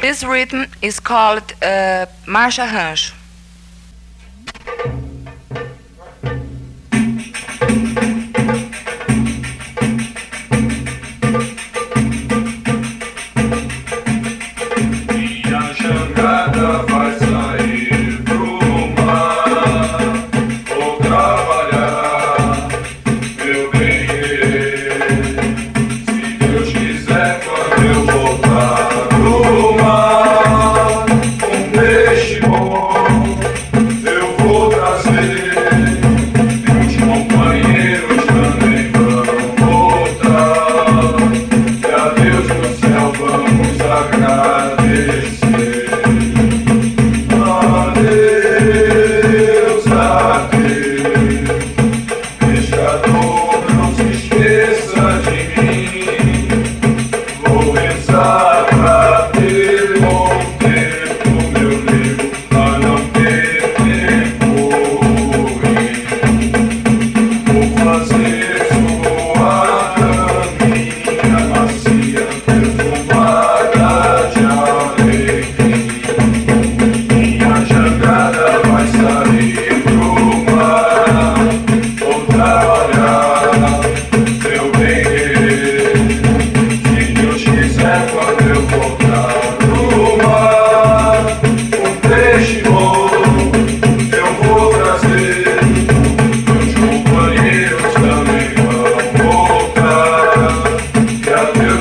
This rhythm is called uh, marcha rancho. Vou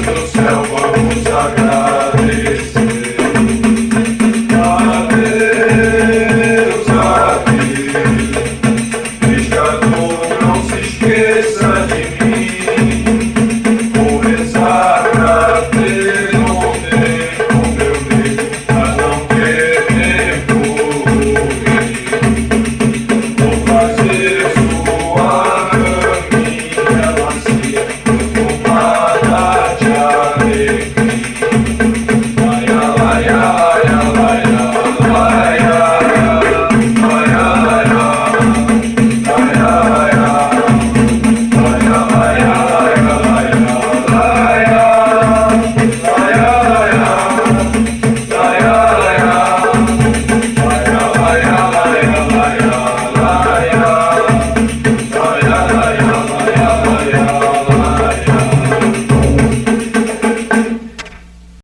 hello, hello.